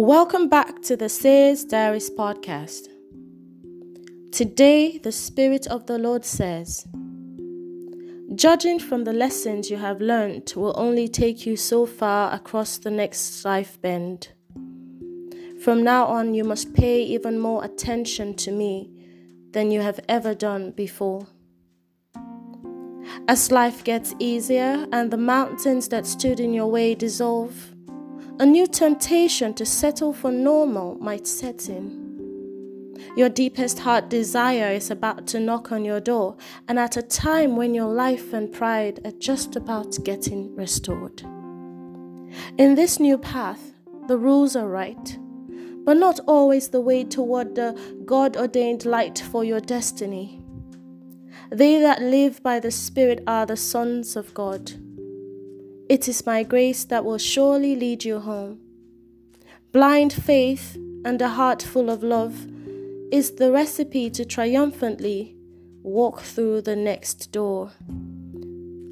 Welcome back to the Seer's Diaries podcast. Today, the Spirit of the Lord says, Judging from the lessons you have learned will only take you so far across the next life bend. From now on, you must pay even more attention to me than you have ever done before. As life gets easier and the mountains that stood in your way dissolve, a new temptation to settle for normal might set in. Your deepest heart desire is about to knock on your door, and at a time when your life and pride are just about getting restored. In this new path, the rules are right, but not always the way toward the God ordained light for your destiny. They that live by the Spirit are the sons of God. It is my grace that will surely lead you home. Blind faith and a heart full of love is the recipe to triumphantly walk through the next door.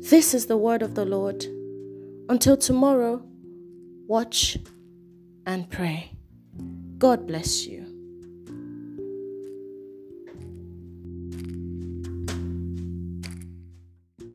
This is the word of the Lord. Until tomorrow, watch and pray. God bless you.